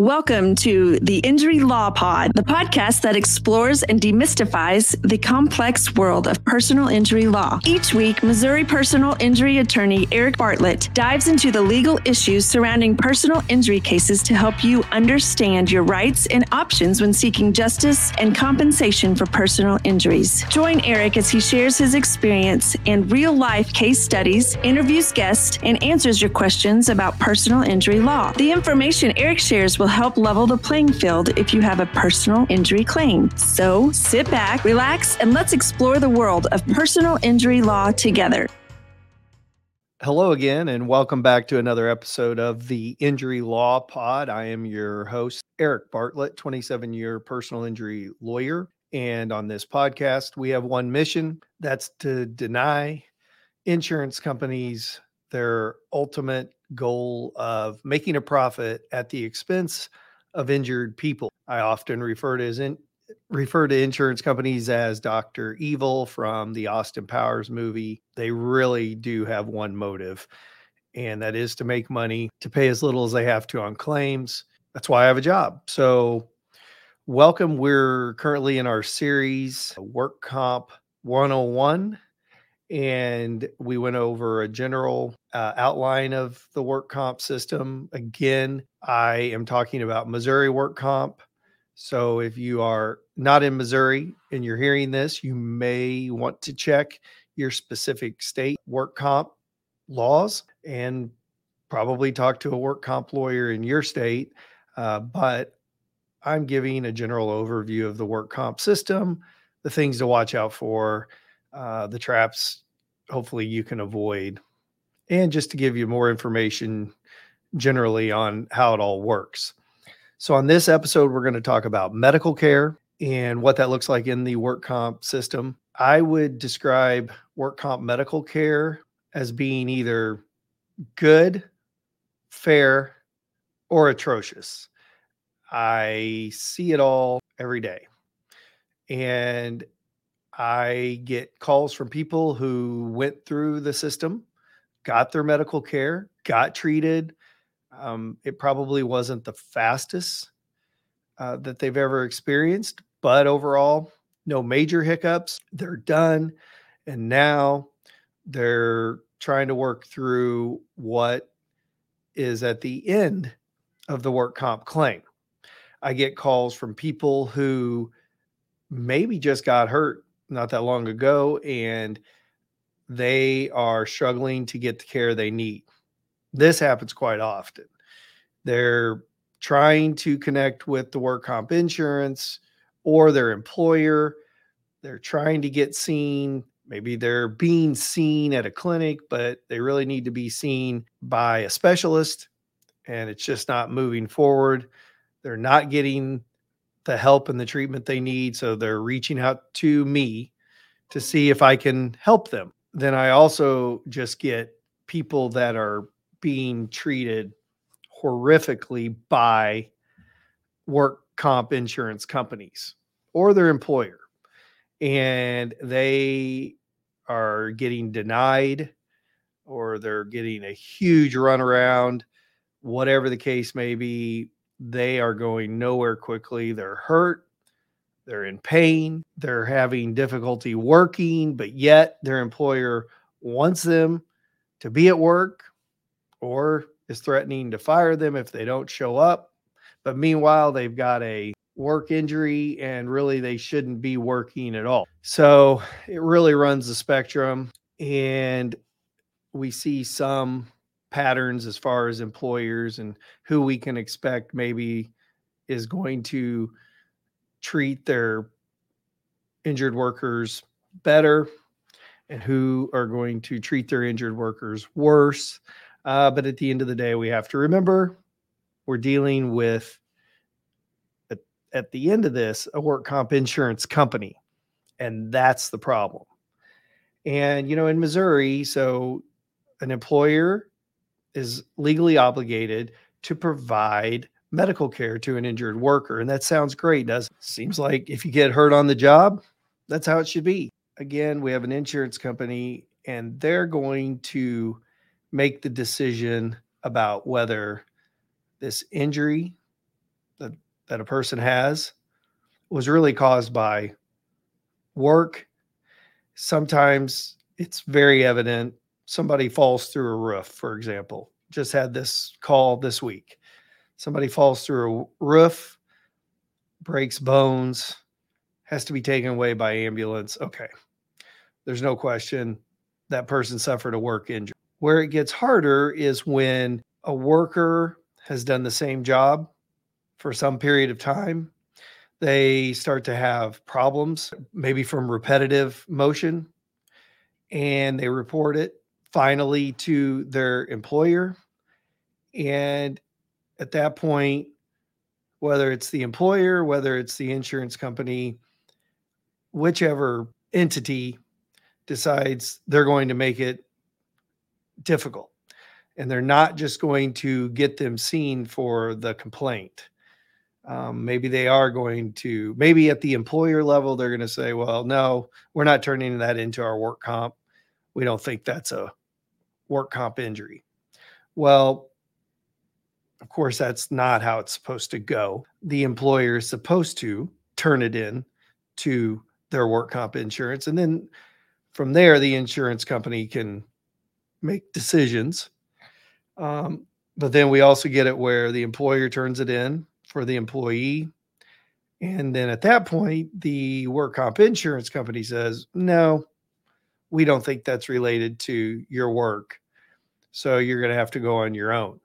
Welcome to the Injury Law Pod, the podcast that explores and demystifies the complex world of personal injury law. Each week, Missouri personal injury attorney Eric Bartlett dives into the legal issues surrounding personal injury cases to help you understand your rights and options when seeking justice and compensation for personal injuries. Join Eric as he shares his experience and real life case studies, interviews guests, and answers your questions about personal injury law. The information Eric shares will help level the playing field if you have a personal injury claim. So sit back, relax, and let's explore the world of personal injury law together. Hello again, and welcome back to another episode of the Injury Law Pod. I am your host, Eric Bartlett, 27 year personal injury lawyer. And on this podcast, we have one mission that's to deny insurance companies their ultimate goal of making a profit at the expense of injured people. I often refer to as in, refer to insurance companies as Dr. Evil from the Austin Powers movie. They really do have one motive, and that is to make money, to pay as little as they have to on claims. That's why I have a job. So, welcome. We're currently in our series Work Comp 101 and we went over a general uh, outline of the work comp system. Again, I am talking about Missouri work comp. So if you are not in Missouri and you're hearing this, you may want to check your specific state work comp laws and probably talk to a work comp lawyer in your state. Uh, but I'm giving a general overview of the work comp system, the things to watch out for, uh, the traps hopefully you can avoid, and just to give you more information generally on how it all works. So, on this episode, we're going to talk about medical care and what that looks like in the work comp system. I would describe work comp medical care as being either good, fair, or atrocious. I see it all every day. And I get calls from people who went through the system, got their medical care, got treated. Um, it probably wasn't the fastest uh, that they've ever experienced, but overall, no major hiccups. They're done. And now they're trying to work through what is at the end of the work comp claim. I get calls from people who maybe just got hurt not that long ago, and they are struggling to get the care they need. This happens quite often. They're trying to connect with the work comp insurance or their employer. They're trying to get seen. Maybe they're being seen at a clinic, but they really need to be seen by a specialist, and it's just not moving forward. They're not getting the help and the treatment they need. So they're reaching out to me to see if I can help them. Then I also just get people that are being treated horrifically by work comp insurance companies or their employer. And they are getting denied or they're getting a huge runaround, whatever the case may be they are going nowhere quickly. They're hurt. They're in pain. They're having difficulty working, but yet their employer wants them to be at work or is threatening to fire them if they don't show up. But meanwhile, they've got a work injury and really they shouldn't be working at all. So it really runs the spectrum. And we see some patterns as far as employers and who we can expect maybe is going to treat their injured workers better and who are going to treat their injured workers worse. Uh, but at the end of the day, we have to remember we're dealing with, at, at the end of this, a work comp insurance company. And that's the problem. And, you know, in Missouri, so an employer is legally obligated to provide medical care to an injured worker. And that sounds great, doesn't it? Seems like if you get hurt on the job, that's how it should be. Again, we have an insurance company and they're going to make the decision about whether this injury that a person has was really caused by work. Sometimes it's very evident somebody falls through a roof, for example. Just had this call this week. Somebody falls through a roof, breaks bones, has to be taken away by ambulance. Okay. There's no question that person suffered a work injury. Where it gets harder is when a worker has done the same job for some period of time. They start to have problems, maybe from repetitive motion, and they report it finally to their employer. And at that point, whether it's the employer, whether it's the insurance company, whichever entity decides they're going to make it difficult and they're not just going to get them seen for the complaint. Um, maybe they are going to, maybe at the employer level, they're going to say, well, no, we're not turning that into our work comp. We don't think that's a work comp injury. Well, of course, that's not how it's supposed to go. The employer is supposed to turn it in to their work comp insurance. And then from there, the insurance company can make decisions. Um, but then we also get it where the employer turns it in for the employee. And then at that point, the work comp insurance company says, no, we don't think that's related to your work. So you're going to have to go on your own.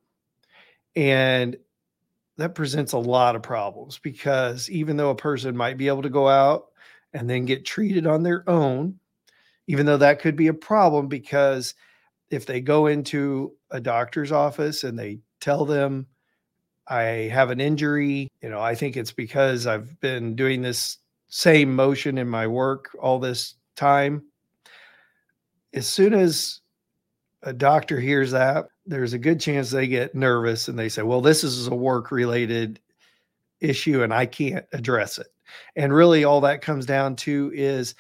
And that presents a lot of problems because even though a person might be able to go out and then get treated on their own, even though that could be a problem because if they go into a doctor's office and they tell them, I have an injury, you know, I think it's because I've been doing this same motion in my work all this time. As soon as a doctor hears that, there's a good chance they get nervous and they say, well, this is a work related issue and I can't address it. And really, all that comes down to is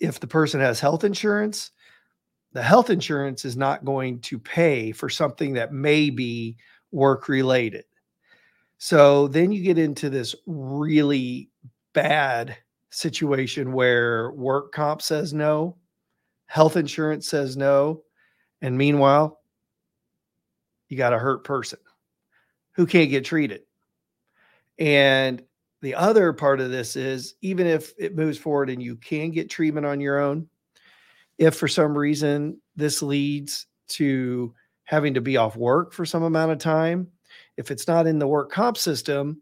if the person has health insurance, the health insurance is not going to pay for something that may be work related. So then you get into this really bad situation where work comp says no, health insurance says no, and meanwhile, you got a hurt person who can't get treated. And the other part of this is even if it moves forward and you can get treatment on your own, if for some reason this leads to having to be off work for some amount of time, if it's not in the work comp system,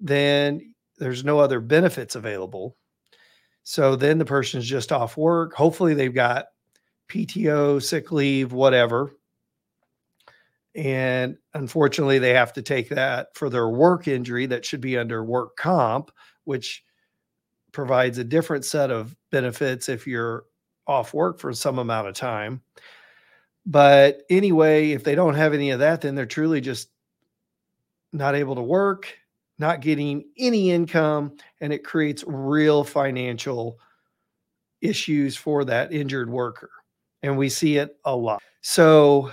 then there's no other benefits available. So then the person's just off work. Hopefully they've got PTO, sick leave, whatever. And unfortunately, they have to take that for their work injury that should be under work comp, which provides a different set of benefits if you're off work for some amount of time. But anyway, if they don't have any of that, then they're truly just not able to work, not getting any income, and it creates real financial issues for that injured worker and we see it a lot. So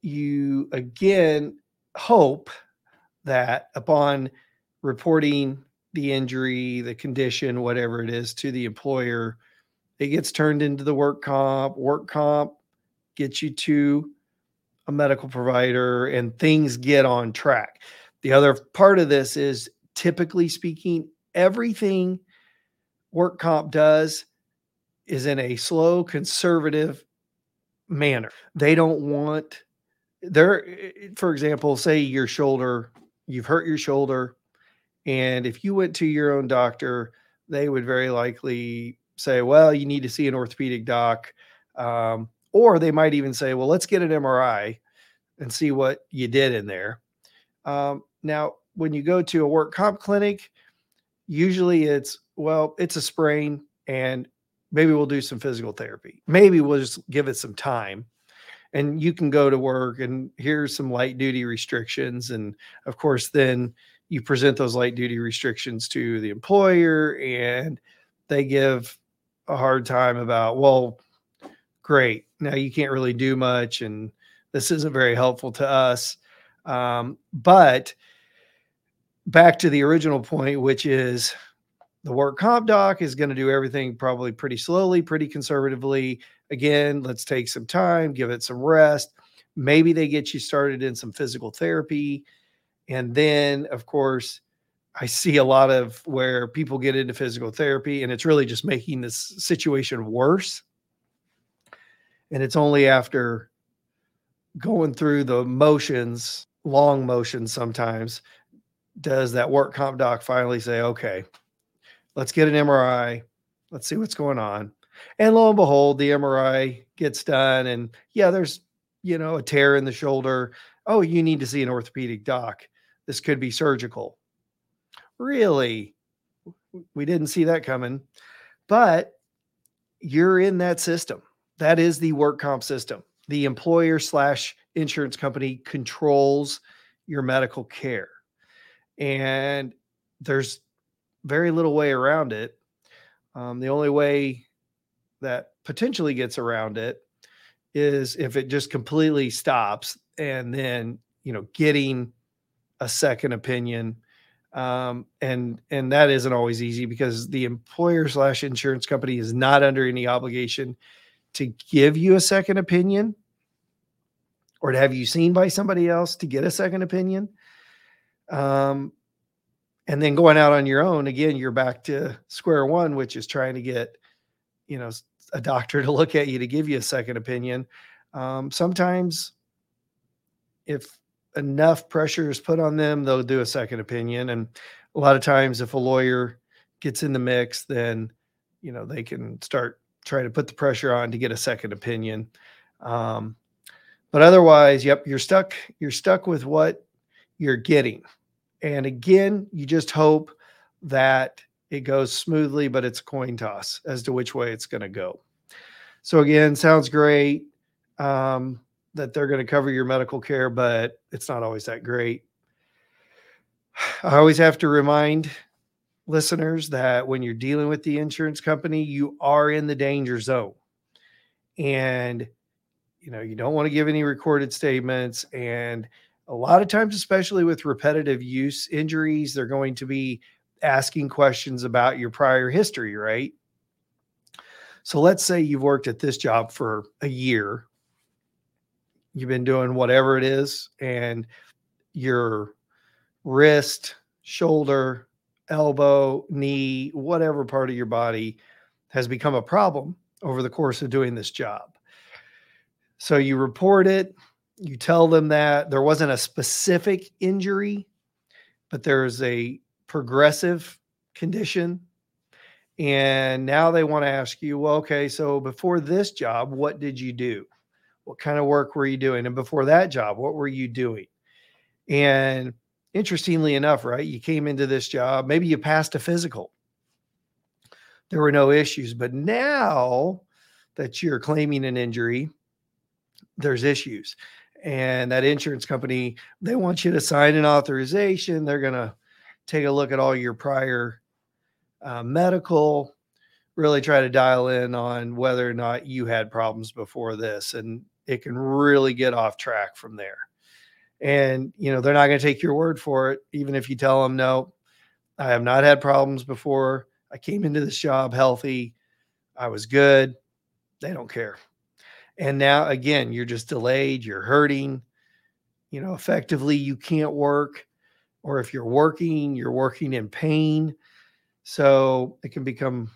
you again hope that upon reporting the injury, the condition, whatever it is to the employer, it gets turned into the work comp. Work comp gets you to a medical provider and things get on track. The other part of this is typically speaking, everything work comp does is in a slow, conservative manner. They don't want there, for example, say your shoulder, you've hurt your shoulder, and if you went to your own doctor, they would very likely say, well, you need to see an orthopedic doc. Um, or they might even say, well, let's get an MRI and see what you did in there. Um, now, when you go to a work comp clinic, usually it's, well, it's a sprain and maybe we'll do some physical therapy. Maybe we'll just give it some time and you can go to work and here's some light duty restrictions. And of course, then you present those light duty restrictions to the employer and they give a hard time about, well, great. Now you can't really do much. And this isn't very helpful to us. Um, but back to the original point, which is the work comp doc is going to do everything probably pretty slowly, pretty conservatively. Again, let's take some time, give it some rest. Maybe they get you started in some physical therapy. And then, of course, I see a lot of where people get into physical therapy and it's really just making this situation worse. And it's only after going through the motions, long motions sometimes, does that work comp doc finally say, okay, let's get an MRI. Let's see what's going on. And lo and behold, the MRI gets done. And yeah, there's, you know, a tear in the shoulder. Oh, you need to see an orthopedic doc. This could be surgical. Really? We didn't see that coming. But you're in that system. That is the work comp system. The employer slash insurance company controls your medical care. And there's very little way around it. Um, the only way that potentially gets around it is if it just completely stops and then you know getting a second opinion um, and and that isn't always easy because the employer slash insurance company is not under any obligation to give you a second opinion or to have you seen by somebody else to get a second opinion um, and then going out on your own again you're back to square one which is trying to get you know a doctor to look at you to give you a second opinion. Um, sometimes if enough pressure is put on them they'll do a second opinion. And a lot of times if a lawyer gets in the mix then you know they can start trying to put the pressure on to get a second opinion. Um, but otherwise yep you're stuck you're stuck with what you're getting and again, you just hope that it goes smoothly, but it's coin toss as to which way it's going to go. So again, sounds great um, that they're going to cover your medical care, but it's not always that great. I always have to remind listeners that when you're dealing with the insurance company, you are in the danger zone. And you know, you don't want to give any recorded statements and a lot of times, especially with repetitive use injuries, they're going to be asking questions about your prior history, right? So let's say you've worked at this job for a year, you've been doing whatever it is, and your wrist, shoulder, elbow, knee, whatever part of your body has become a problem over the course of doing this job. So you report it, you tell them that there wasn't a specific injury, but there's a progressive condition. And now they want to ask you, well, okay, so before this job, what did you do? What kind of work were you doing? And before that job, what were you doing? And interestingly enough, right, you came into this job, maybe you passed a physical. There were no issues. But now that you're claiming an injury, there's issues and that insurance company they want you to sign an authorization they're going to take a look at all your prior uh, medical really try to dial in on whether or not you had problems before this and it can really get off track from there. And you know they're not going to take your word for it even if you tell them no i have not had problems before i came into this job healthy i was good they don't care and now again, you're just delayed, you're hurting, you know, effectively you can't work. Or if you're working, you're working in pain. So it can become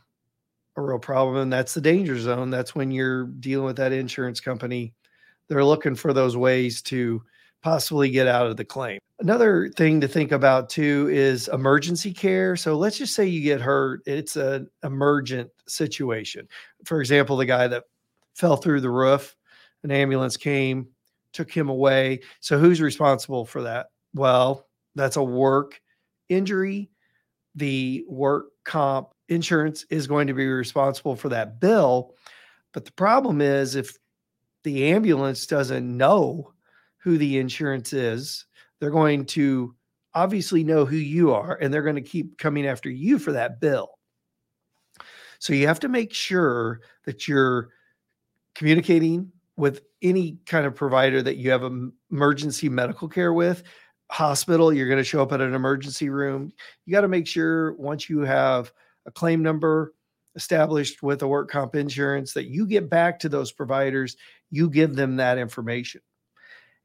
a real problem. And that's the danger zone. That's when you're dealing with that insurance company. They're looking for those ways to possibly get out of the claim. Another thing to think about too is emergency care. So let's just say you get hurt, it's an emergent situation. For example, the guy that fell through the roof. An ambulance came, took him away. So who's responsible for that? Well, that's a work injury. The work comp insurance is going to be responsible for that bill. But the problem is if the ambulance doesn't know who the insurance is, they're going to obviously know who you are and they're going to keep coming after you for that bill. So you have to make sure that you're communicating with any kind of provider that you have emergency medical care with hospital, you're going to show up at an emergency room. You got to make sure once you have a claim number established with a work comp insurance that you get back to those providers, you give them that information.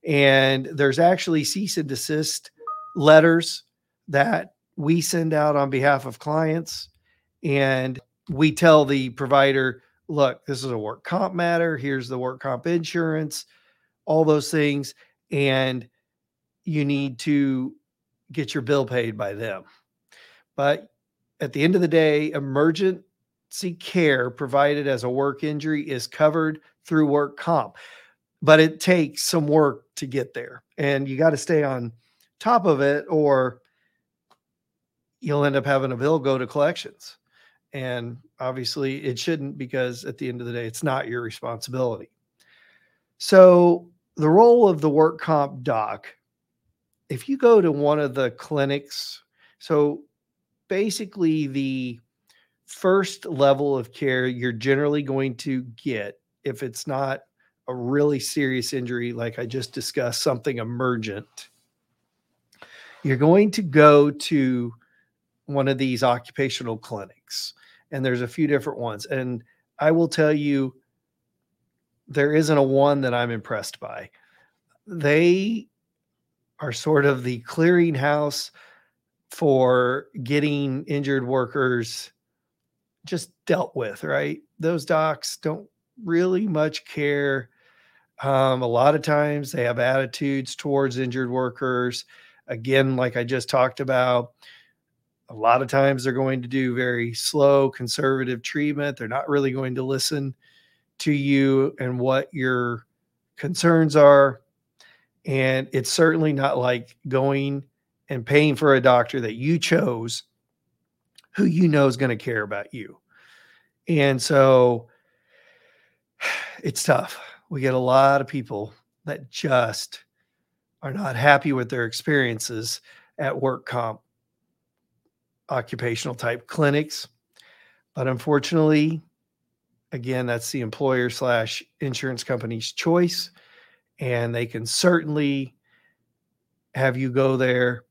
And there's actually cease and desist letters that we send out on behalf of clients. And we tell the provider, look, this is a work comp matter. Here's the work comp insurance, all those things. And you need to get your bill paid by them. But at the end of the day, emergency care provided as a work injury is covered through work comp. But it takes some work to get there. And you got to stay on top of it, or you'll end up having a bill go to collections. And obviously, it shouldn't because at the end of the day, it's not your responsibility. So, the role of the work comp doc if you go to one of the clinics, so basically the first level of care you're generally going to get if it's not a really serious injury, like I just discussed, something emergent, you're going to go to one of these occupational clinics. And there's a few different ones. And I will tell you, there isn't a one that I'm impressed by. They are sort of the clearinghouse for getting injured workers just dealt with, right? Those docs don't really much care. Um, a lot of times they have attitudes towards injured workers. Again, like I just talked about, a lot of times they're going to do very slow, conservative treatment. They're not really going to listen to you and what your concerns are. And it's certainly not like going and paying for a doctor that you chose who you know is going to care about you. And so it's tough. We get a lot of people that just are not happy with their experiences at work comp occupational type clinics. But unfortunately, again, that's the employer slash insurance company's choice and they can certainly have you go there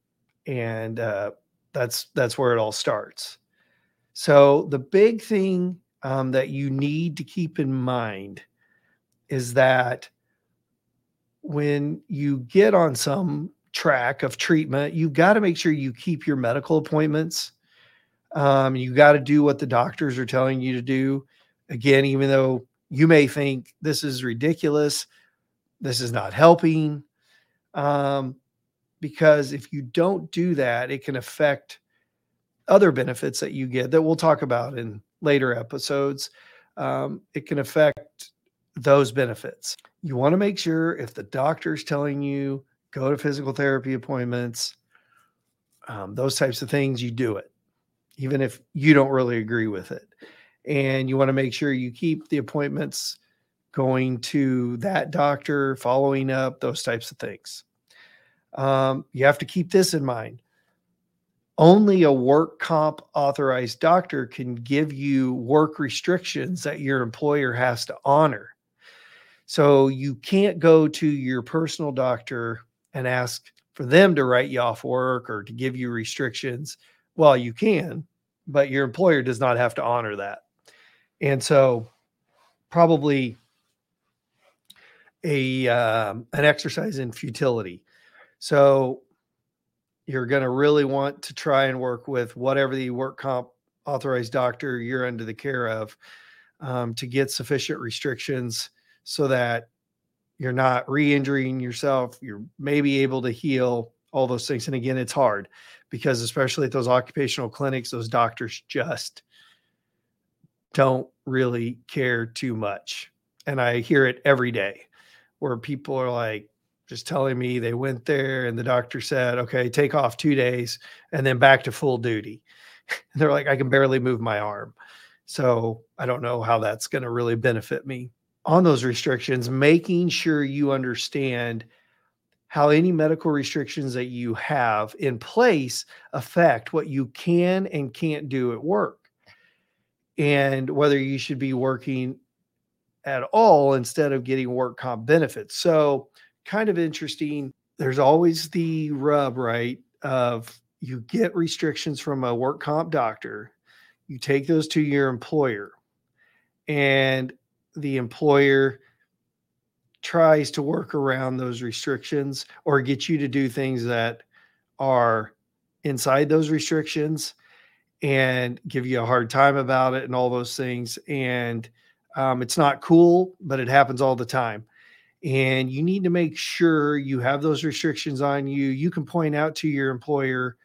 and uh, that's that's where it all starts so the big thing um, that you need to keep in mind is that when you get on some track of treatment you've got to make sure you keep your medical appointments um, you got to do what the doctors are telling you to do again even though you may think this is ridiculous this is not helping. Um, because if you don't do that, it can affect other benefits that you get that we'll talk about in later episodes. Um, it can affect those benefits. You want to make sure if the doctor's telling you go to physical therapy appointments, um, those types of things, you do it, even if you don't really agree with it. And you want to make sure you keep the appointments going to that doctor, following up, those types of things. Um, you have to keep this in mind. Only a work comp authorized doctor can give you work restrictions that your employer has to honor. So you can't go to your personal doctor and ask for them to write you off work or to give you restrictions. Well, you can, but your employer does not have to honor that. And so, probably a um, an exercise in futility. So you're going to really want to try and work with whatever the work comp authorized doctor you're under the care of um, to get sufficient restrictions so that you're not re-injuring yourself. You're maybe able to heal all those things. And again, it's hard because especially at those occupational clinics, those doctors just don't really care too much. And I hear it every day where people are like just telling me they went there and the doctor said, okay, take off two days and then back to full duty. And they're like, I can barely move my arm. So I don't know how that's going to really benefit me on those restrictions, making sure you understand how any medical restrictions that you have in place affect what you can and can't do at work and whether you should be working at all instead of getting work comp benefits. So, kind of interesting. there's always the rub, right? Of you get restrictions from a work comp doctor, you take those to your employer, and the employer tries to work around those restrictions or get you to do things that are inside those restrictions and give you a hard time about it and all those things. And um, it's not cool, but it happens all the time. And you need to make sure you have those restrictions on you. You can point out to your employer,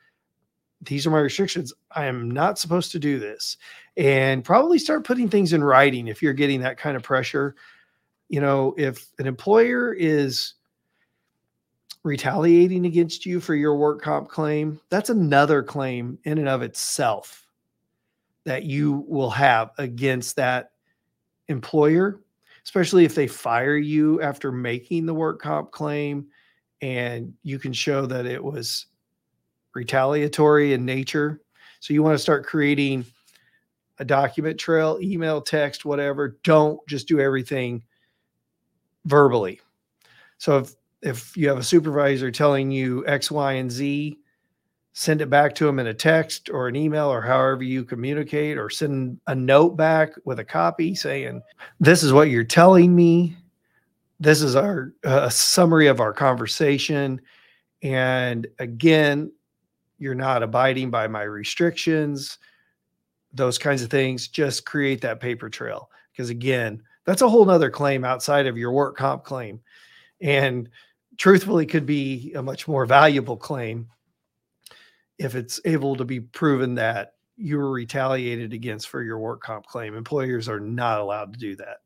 these are my restrictions. I am not supposed to do this. And probably start putting things in writing if you're getting that kind of pressure. You know, if an employer is retaliating against you for your work comp claim, that's another claim in and of itself that you will have against that employer, especially if they fire you after making the work comp claim and you can show that it was retaliatory in nature. So you want to start creating a document trail, email, text, whatever. Don't just do everything verbally. So if if you have a supervisor telling you X, Y, and Z, send it back to them in a text or an email or however you communicate, or send a note back with a copy saying, This is what you're telling me. This is our summary of our conversation. And again, you're not abiding by my restrictions, those kinds of things. Just create that paper trail. Because again, that's a whole nother claim outside of your work comp claim. And truthfully could be a much more valuable claim if it's able to be proven that you were retaliated against for your work comp claim. Employers are not allowed to do that.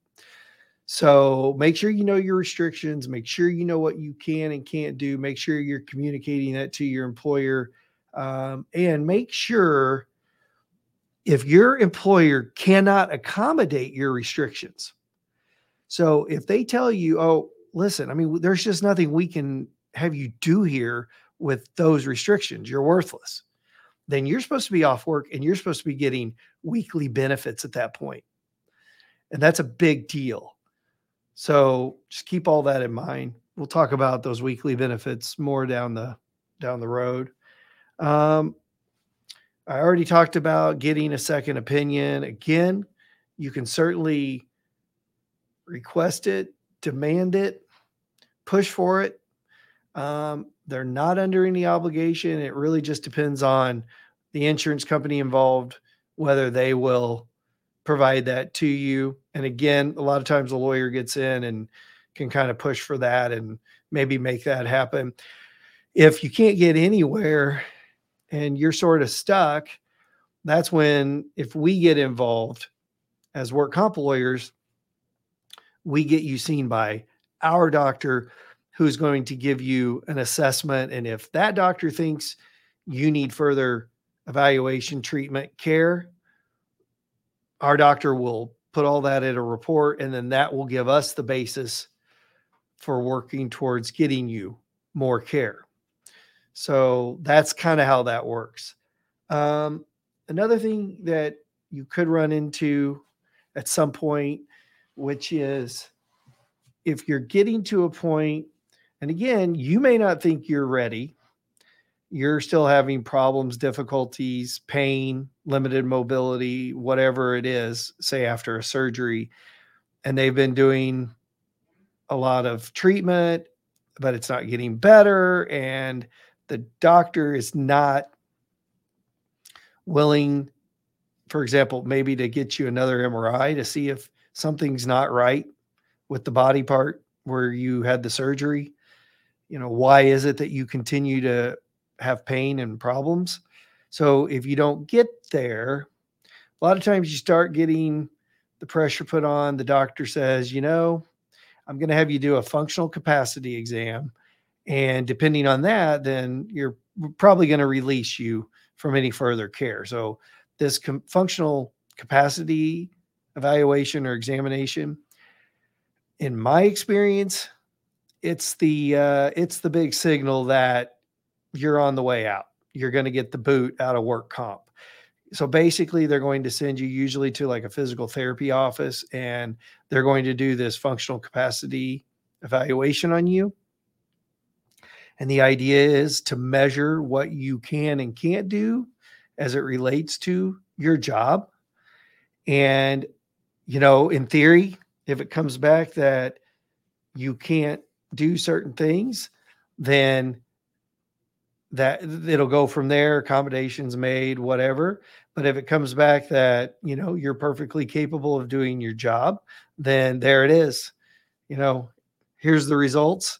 So make sure you know your restrictions, make sure you know what you can and can't do, make sure you're communicating that to your employer, um, and make sure if your employer cannot accommodate your restrictions. So if they tell you, oh, listen, I mean, there's just nothing we can have you do here with those restrictions. You're worthless. Then you're supposed to be off work and you're supposed to be getting weekly benefits at that point. And that's a big deal. So just keep all that in mind. We'll talk about those weekly benefits more down the down the road. Um, I already talked about getting a second opinion. Again, you can certainly request it demand it, push for it. Um, they're not under any obligation. It really just depends on the insurance company involved, whether they will provide that to you. And again, a lot of times a lawyer gets in and can kind of push for that and maybe make that happen. If you can't get anywhere and you're sort of stuck, that's when, if we get involved as work comp lawyers, we get you seen by our doctor who's going to give you an assessment. And if that doctor thinks you need further evaluation, treatment, care, our doctor will put all that in a report. And then that will give us the basis for working towards getting you more care. So that's kind of how that works. Um, another thing that you could run into at some point which is if you're getting to a point, and again, you may not think you're ready, you're still having problems, difficulties, pain, limited mobility, whatever it is, say after a surgery, and they've been doing a lot of treatment, but it's not getting better, and the doctor is not willing, for example, maybe to get you another MRI to see if something's not right with the body part where you had the surgery. You know why is it that you continue to have pain and problems? So if you don't get there a lot of times you start getting the pressure put on. The doctor says you know i'm going to have you do a functional capacity exam and depending on that then you're probably going to release you from any further care. So this com- functional capacity evaluation or examination in my experience it's the uh, it's the big signal that you're on the way out. You're going to get the boot out of work comp. So basically they're going to send you usually to like a physical therapy office and they're going to do this functional capacity evaluation on you And the idea is to measure what you can and can't do as it relates to your job. And, you know, in theory, if it comes back that you can't do certain things, then that it'll go from there, accommodations made, whatever. But if it comes back that, you know, you're perfectly capable of doing your job, then there it is. You know, here's the results.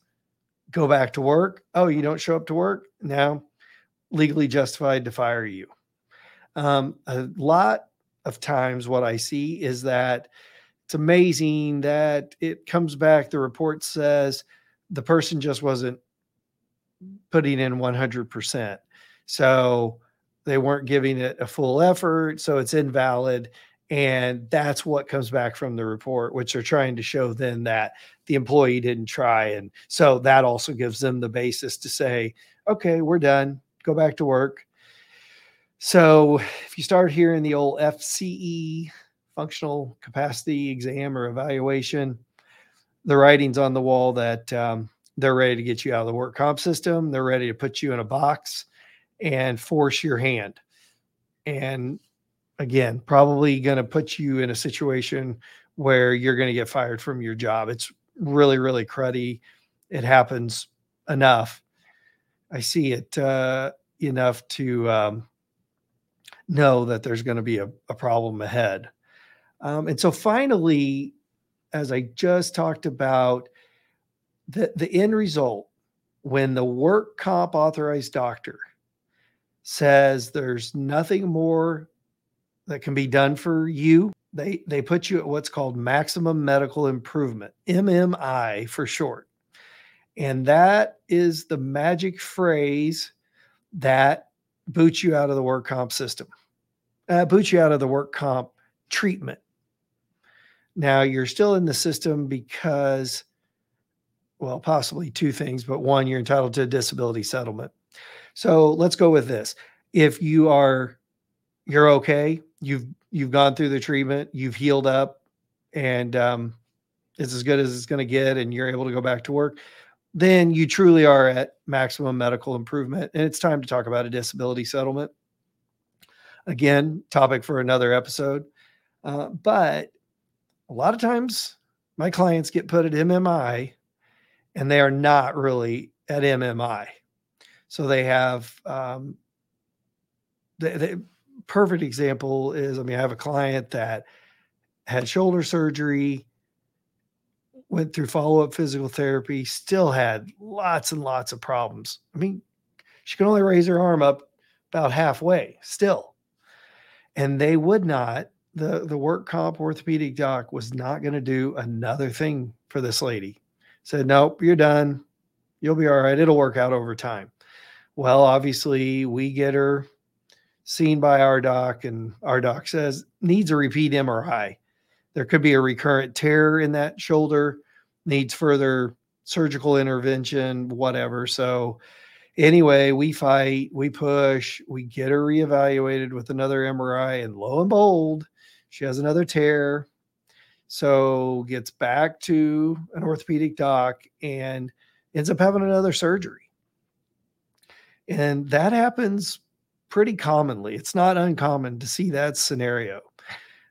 Go back to work. Oh, you don't show up to work? Now legally justified to fire you. Um, a lot of times, what I see is that it's amazing that it comes back, the report says the person just wasn't putting in 100%. So they weren't giving it a full effort. So it's invalid. And that's what comes back from the report, which they're trying to show then that the employee didn't try. And so that also gives them the basis to say, okay, we're done, go back to work. So if you start hearing the old FCE, functional capacity exam or evaluation, the writing's on the wall that um, they're ready to get you out of the work comp system. They're ready to put you in a box and force your hand. And again, probably going to put you in a situation where you're going to get fired from your job. It's really, really cruddy. It happens enough. I see it uh, enough to um, know that there's going to be a, a problem ahead. Um, and so finally, as I just talked about, the, the end result when the work comp authorized doctor says there's nothing more that can be done for you they they put you at what's called maximum medical improvement mmi for short and that is the magic phrase that boots you out of the work comp system uh, boots you out of the work comp treatment now you're still in the system because well, possibly two things, but one, you're entitled to a disability settlement. So let's go with this. If you are, you're okay, you've you've gone through the treatment, you've healed up, and um, it's as good as it's going to get, and you're able to go back to work, then you truly are at maximum medical improvement, and it's time to talk about a disability settlement. Again, topic for another episode, uh, but a lot of times my clients get put at MMI and they are not really at MMI. So they have um, the, the perfect example is I mean, I have a client that had shoulder surgery, went through follow up physical therapy, still had lots and lots of problems. I mean, she could only raise her arm up about halfway still. And they would not, the, the work comp orthopedic doc was not going to do another thing for this lady said, Nope, you're done. You'll be all right. It'll work out over time. Well, obviously, we get her seen by our doc, and our doc says needs a repeat MRI. There could be a recurrent tear in that shoulder, needs further surgical intervention, whatever. So, anyway, we fight, we push, we get her reevaluated with another MRI, and lo and behold, she has another tear. So gets back to an orthopedic doc and ends up having another surgery. And that happens pretty commonly. It's not uncommon to see that scenario.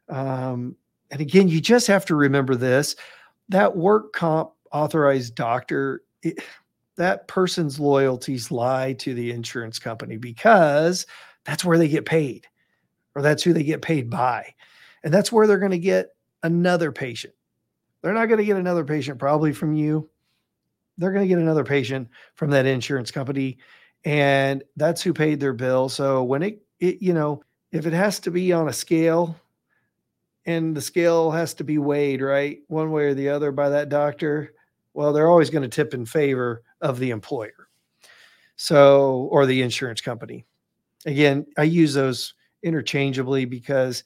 Um, and again, you just have to remember this that work comp authorized doctor, it, that person's loyalties lie to the insurance company because that's where they get paid or that's who they get paid by. And that's where they're going to get another patient. They're not going to get another patient probably from you. They're going to get another patient from that insurance company. And that's who paid their bill. So when it, it you know, if it has to be on a scale and the scale has to be weighed, right, one way or the other by that doctor, well, they're always going to tip in favor of the employer. So, or the insurance company. Again, I use those interchangeably because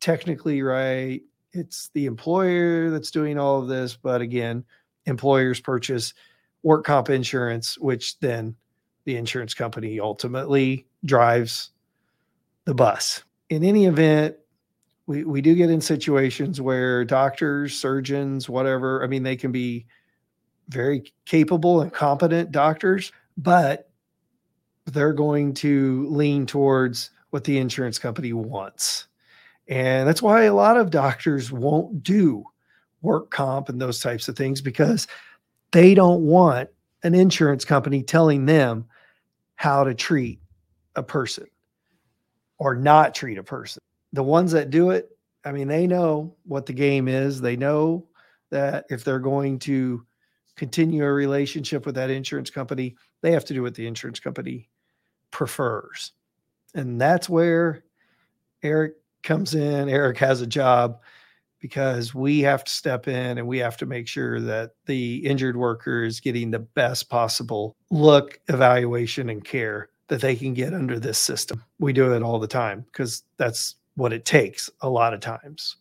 technically, right, it's the employer that's doing all of this, but again, employers purchase work comp insurance, which then the insurance company ultimately drives the bus. In any event, we, we do get in situations where doctors, surgeons, whatever, I mean, they can be very capable and competent doctors, but they're going to lean towards what the insurance company wants. And that's why a lot of doctors won't do work comp and those types of things because they don't want an insurance company telling them how to treat a person or not treat a person. The ones that do it, I mean, they know what the game is. They know that if they're going to continue a relationship with that insurance company, they have to do what the insurance company prefers. And that's where Eric comes in. Eric has a job because we have to step in and we have to make sure that the injured worker is getting the best possible look, evaluation, and care that they can get under this system. We do it all the time because that's what it takes a lot of times.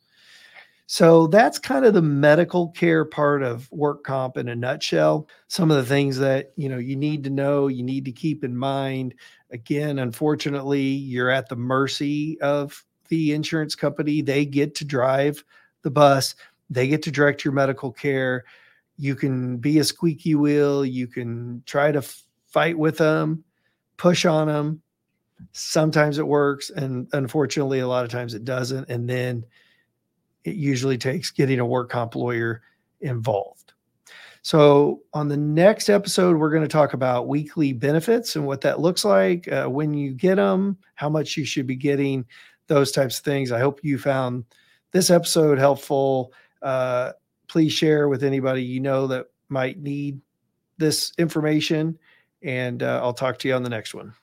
So that's kind of the medical care part of work comp in a nutshell. Some of the things that, you know, you need to know, you need to keep in mind. Again, unfortunately, you're at the mercy of the insurance company. They get to drive the bus, they get to direct your medical care. You can be a squeaky wheel, you can try to fight with them, push on them. Sometimes it works, and unfortunately, a lot of times it doesn't. And then it usually takes getting a work comp lawyer involved. So, on the next episode, we're going to talk about weekly benefits and what that looks like, uh, when you get them, how much you should be getting, those types of things. I hope you found this episode helpful. Uh, please share with anybody you know that might need this information. And uh, I'll talk to you on the next one.